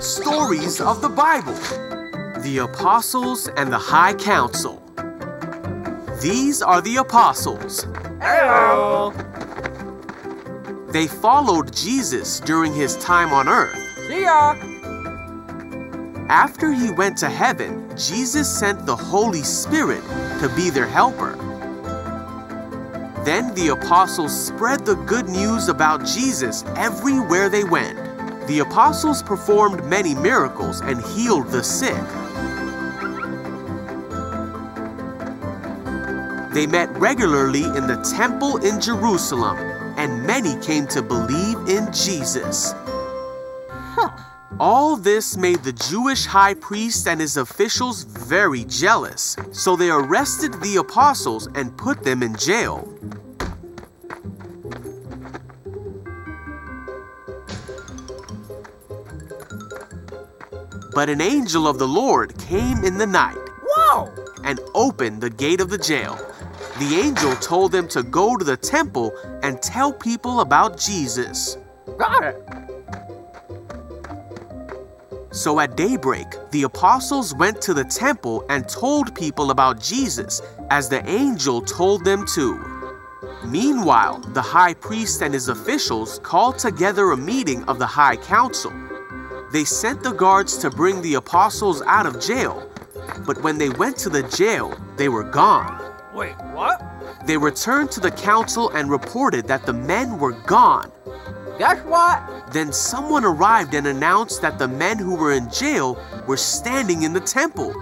Stories of the Bible The Apostles and the High Council. These are the Apostles. Hello. They followed Jesus during his time on earth. See ya. After he went to heaven, Jesus sent the Holy Spirit to be their helper. Then the apostles spread the good news about Jesus everywhere they went. The apostles performed many miracles and healed the sick. They met regularly in the temple in Jerusalem, and many came to believe in Jesus. All this made the Jewish high priest and his officials very jealous, so they arrested the apostles and put them in jail. But an angel of the Lord came in the night Whoa. and opened the gate of the jail. The angel told them to go to the temple and tell people about Jesus. Got it. So at daybreak, the apostles went to the temple and told people about Jesus, as the angel told them to. Meanwhile, the high priest and his officials called together a meeting of the high council. They sent the guards to bring the apostles out of jail, but when they went to the jail, they were gone. Wait, what? They returned to the council and reported that the men were gone. Guess what? Then someone arrived and announced that the men who were in jail were standing in the temple,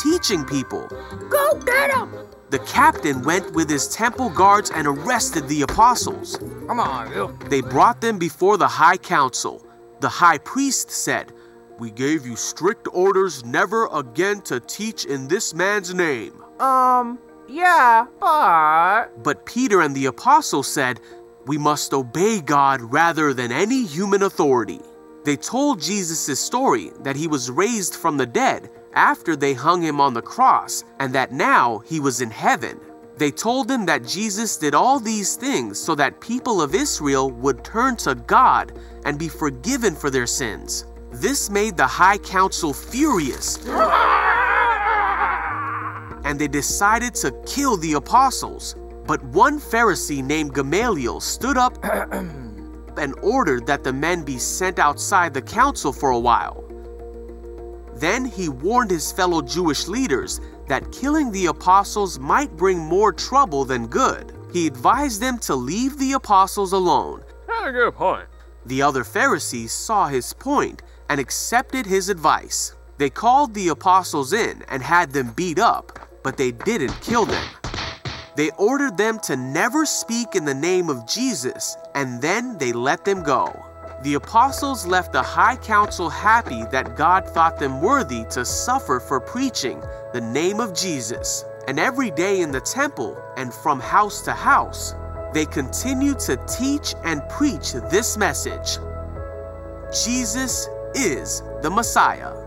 teaching people. Go get them! The captain went with his temple guards and arrested the apostles. Come on, you. They brought them before the high council. The high priest said, We gave you strict orders never again to teach in this man's name. Um, yeah, but But Peter and the apostles said, We must obey God rather than any human authority. They told Jesus' story that he was raised from the dead after they hung him on the cross and that now he was in heaven. They told them that Jesus did all these things so that people of Israel would turn to God and be forgiven for their sins. This made the high council furious and they decided to kill the apostles. But one Pharisee named Gamaliel stood up and ordered that the men be sent outside the council for a while. Then he warned his fellow Jewish leaders that killing the apostles might bring more trouble than good. He advised them to leave the apostles alone. that's a good point. The other Pharisees saw his point and accepted his advice. They called the apostles in and had them beat up, but they didn't kill them. They ordered them to never speak in the name of Jesus, and then they let them go. The apostles left the high council happy that God thought them worthy to suffer for preaching the name of Jesus. And every day in the temple and from house to house, they continued to teach and preach this message Jesus is the Messiah.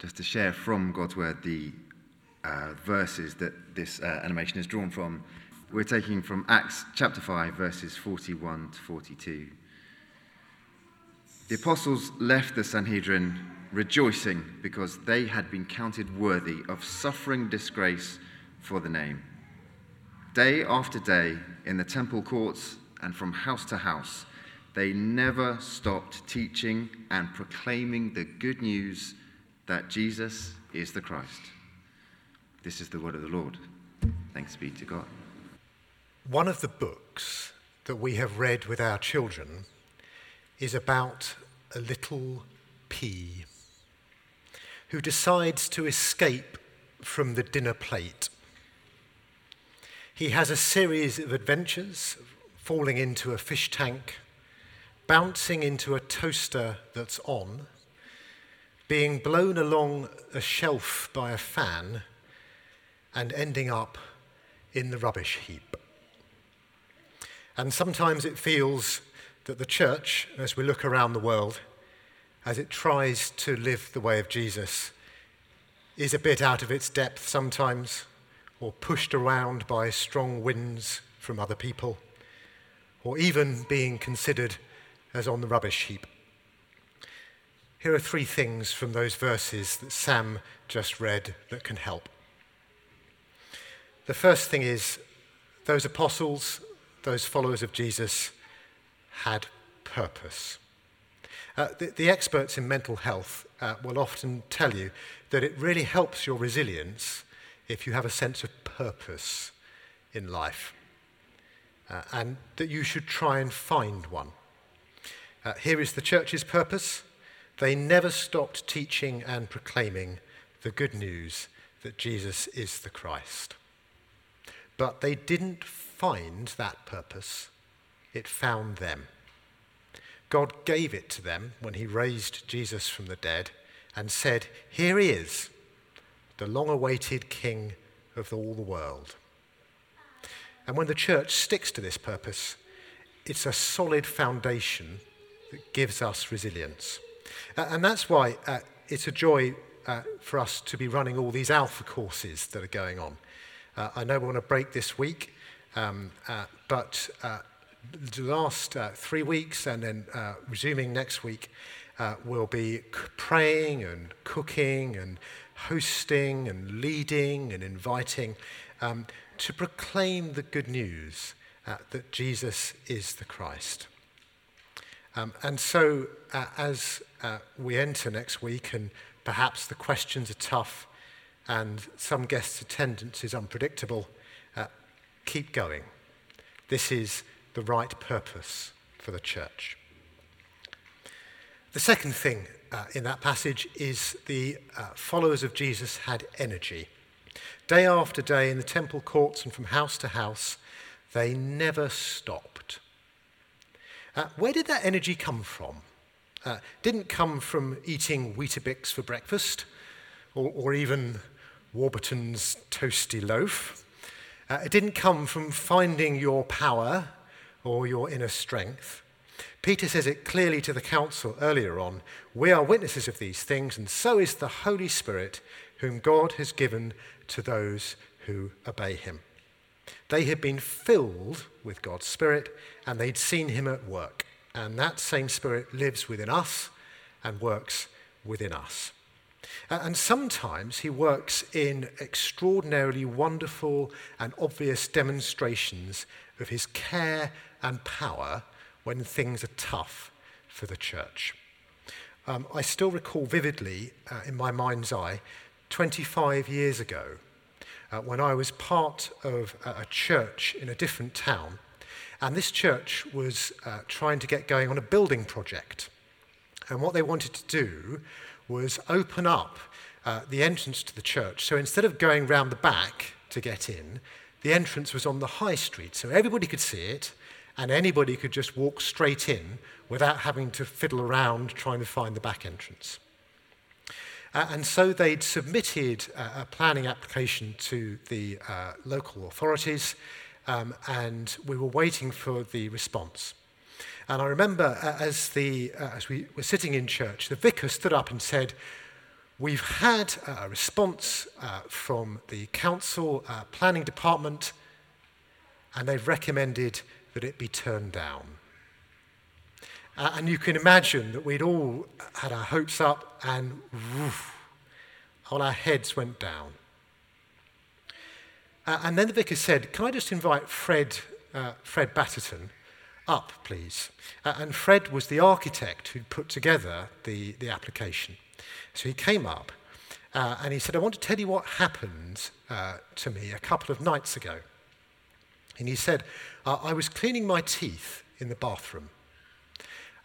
just to share from God's Word the uh, verses that this uh, animation is drawn from. We're taking from Acts chapter 5, verses 41 to 42. The apostles left the Sanhedrin rejoicing because they had been counted worthy of suffering disgrace for the name. Day after day, in the temple courts and from house to house, they never stopped teaching and proclaiming the good news that Jesus is the Christ. This is the word of the Lord. Thanks be to God. One of the books that we have read with our children is about a little pea who decides to escape from the dinner plate. He has a series of adventures, falling into a fish tank, bouncing into a toaster that's on, being blown along a shelf by a fan, and ending up in the rubbish heap. And sometimes it feels that the church, as we look around the world, as it tries to live the way of Jesus, is a bit out of its depth sometimes, or pushed around by strong winds from other people. or even being considered as on the rubbish heap. Here are three things from those verses that Sam just read that can help. The first thing is those apostles, those followers of Jesus, had purpose. Uh, the, the, experts in mental health uh, will often tell you that it really helps your resilience if you have a sense of purpose in life, uh, and that you should try and find one. Uh, here is the church's purpose. They never stopped teaching and proclaiming the good news that Jesus is the Christ. But they didn't find that purpose, it found them. God gave it to them when he raised Jesus from the dead and said, Here he is, the long awaited King of all the world. And when the church sticks to this purpose, it's a solid foundation that gives us resilience. Uh, and that's why uh, it's a joy uh, for us to be running all these alpha courses that are going on. Uh, I know we want to break this week, um, uh, but uh, the last three weeks and then resuming next week, we'll be praying and cooking and hosting and leading and inviting um, to proclaim the good news uh, that Jesus is the Christ. Um, and so, uh, as uh, we enter next week, and perhaps the questions are tough and some guests' attendance is unpredictable, uh, keep going. This is the right purpose for the church. The second thing uh, in that passage is the uh, followers of Jesus had energy. Day after day in the temple courts and from house to house, they never stopped. Uh, where did that energy come from? Uh, didn't come from eating Weetabix for breakfast or, or even Warburton's toasty loaf. Uh, it didn't come from finding your power or your inner strength. Peter says it clearly to the council earlier on We are witnesses of these things, and so is the Holy Spirit, whom God has given to those who obey him. They had been filled with God's Spirit and they'd seen him at work. And that same Spirit lives within us and works within us. And sometimes he works in extraordinarily wonderful and obvious demonstrations of his care and power when things are tough for the church. Um, I still recall vividly uh, in my mind's eye 25 years ago uh, when I was part of a church in a different town. And this church was uh, trying to get going on a building project. And what they wanted to do was open up uh, the entrance to the church. So instead of going round the back to get in, the entrance was on the high street. So everybody could see it, and anybody could just walk straight in without having to fiddle around trying to find the back entrance. Uh, and so they'd submitted uh, a planning application to the uh, local authorities, um, and we were waiting for the response. And I remember uh, as, the, uh, as we were sitting in church, the vicar stood up and said, We've had a response uh, from the council planning department, and they've recommended that it be turned down. And you can imagine that we'd all had our hopes up and woof, all our heads went down. Uh, and then the vicar said, Can I just invite Fred, uh, Fred Batterton up, please? Uh, and Fred was the architect who'd put together the, the application. So he came up uh, and he said, I want to tell you what happened uh, to me a couple of nights ago. And he said, I was cleaning my teeth in the bathroom.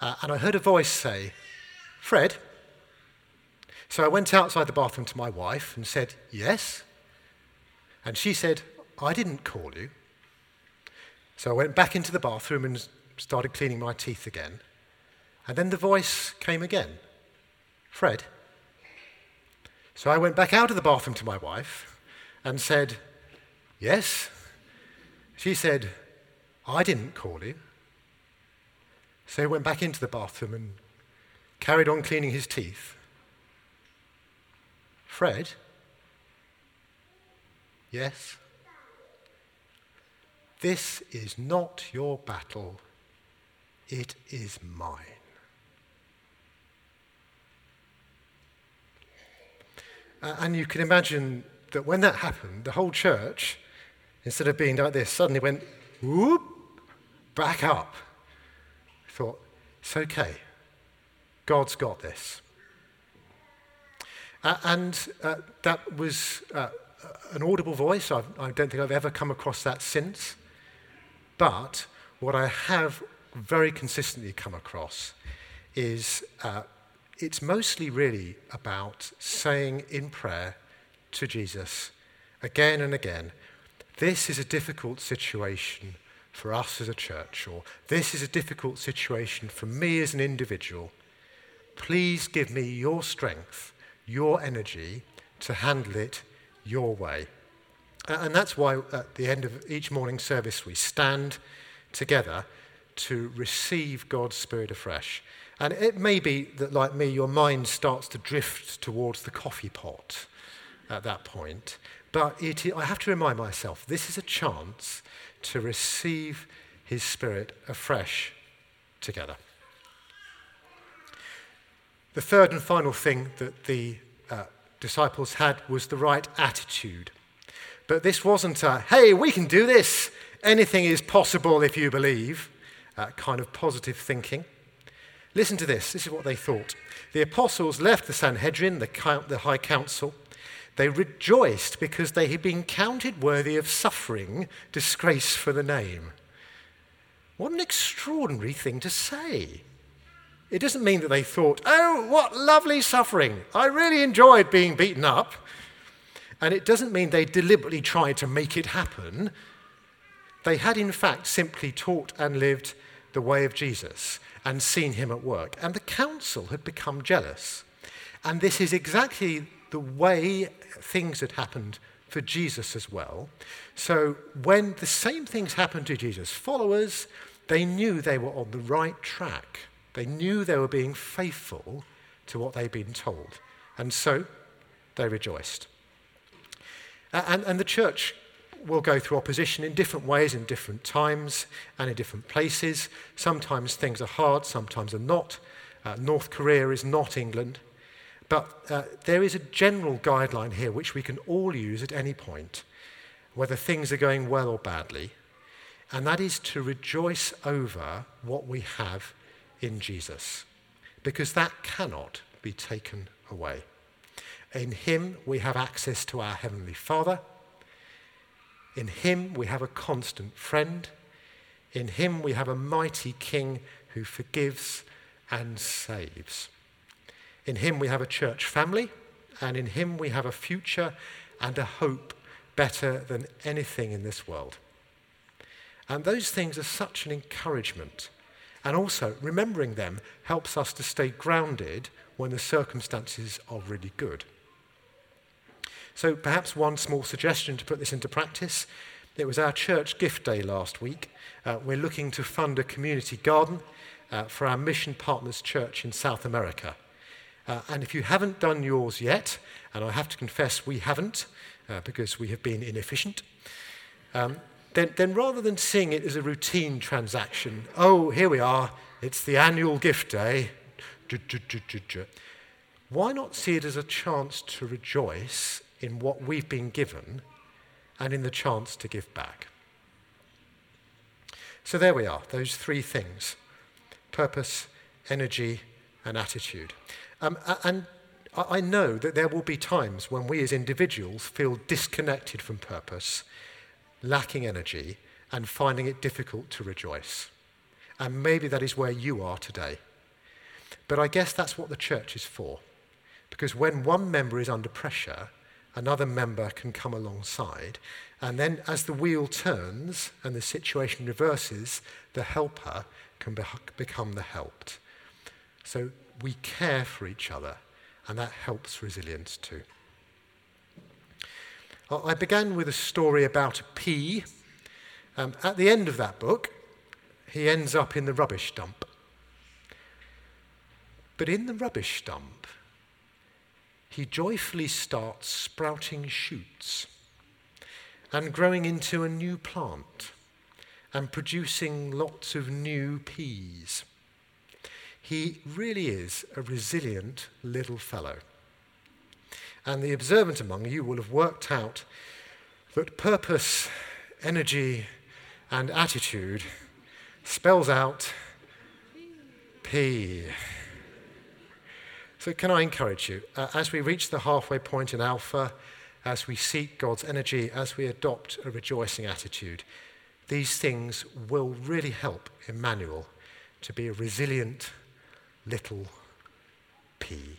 Uh, and I heard a voice say, Fred. So I went outside the bathroom to my wife and said, Yes. And she said, I didn't call you. So I went back into the bathroom and started cleaning my teeth again. And then the voice came again Fred. So I went back out of the bathroom to my wife and said, Yes. She said, I didn't call you. So he went back into the bathroom and carried on cleaning his teeth. Fred? Yes? This is not your battle, it is mine. Uh, and you can imagine that when that happened, the whole church, instead of being like this, suddenly went whoop, back up. I thought, it's okay. God's got this. Uh, and uh, that was uh, an audible voice. I've, I do not think I've ever come across that since. But what I have very consistently come across is uh, it's mostly really about saying in prayer to Jesus again and again, this is a difficult situation for us as a church, or this is a difficult situation for me as an individual. Please give me your strength, your energy to handle it your way. And that's why at the end of each morning service we stand together to receive God's Spirit afresh. And it may be that, like me, your mind starts to drift towards the coffee pot at that point. But it, I have to remind myself this is a chance to receive His Spirit afresh together. The third and final thing that the uh, disciples had was the right attitude. But this wasn't a, hey, we can do this, anything is possible if you believe, uh, kind of positive thinking. Listen to this. This is what they thought. The apostles left the Sanhedrin, the, the high council. They rejoiced because they had been counted worthy of suffering disgrace for the name. What an extraordinary thing to say. It doesn't mean that they thought, oh, what lovely suffering. I really enjoyed being beaten up. And it doesn't mean they deliberately tried to make it happen. They had, in fact, simply taught and lived the way of Jesus and seen him at work. And the council had become jealous. And this is exactly the way things had happened for Jesus as well. So when the same things happened to Jesus' followers, they knew they were on the right track. They knew they were being faithful to what they'd been told. And so they rejoiced. And, and the church will go through opposition in different ways, in different times, and in different places. Sometimes things are hard, sometimes are not. Uh, North Korea is not England. But uh, there is a general guideline here which we can all use at any point, whether things are going well or badly, and that is to rejoice over what we have in Jesus, because that cannot be taken away. In Him, we have access to our Heavenly Father. In Him, we have a constant friend. In Him, we have a mighty King who forgives and saves. In Him, we have a church family. And in Him, we have a future and a hope better than anything in this world. And those things are such an encouragement and also, remembering them helps us to stay grounded when the circumstances are really good. So, perhaps one small suggestion to put this into practice. It was our church gift day last week. Uh, we're looking to fund a community garden uh, for our mission partners church in South America. Uh, and if you haven't done yours yet, and I have to confess we haven't uh, because we have been inefficient, um, then, then rather than seeing it as a routine transaction, oh, here we are, it's the annual gift day, why not see it as a chance to rejoice in what we've been given and in the chance to give back? So there we are, those three things purpose, energy, and attitude. Um, and I know that there will be times when we as individuals feel disconnected from purpose lacking energy, and finding it difficult to rejoice. And maybe that is where you are today. But I guess that's what the church is for. Because when one member is under pressure, another member can come alongside. And then, as the wheel turns and the situation reverses, the helper can be- become the helped. So we care for each other, and that helps resilience too. I began with a story about a pea. Um, at the end of that book, he ends up in the rubbish dump. But in the rubbish dump, he joyfully starts sprouting shoots and growing into a new plant and producing lots of new peas. He really is a resilient little fellow. And the observant among you will have worked out that purpose, energy, and attitude spells out P. So, can I encourage you, uh, as we reach the halfway point in Alpha, as we seek God's energy, as we adopt a rejoicing attitude, these things will really help Emmanuel to be a resilient little pea.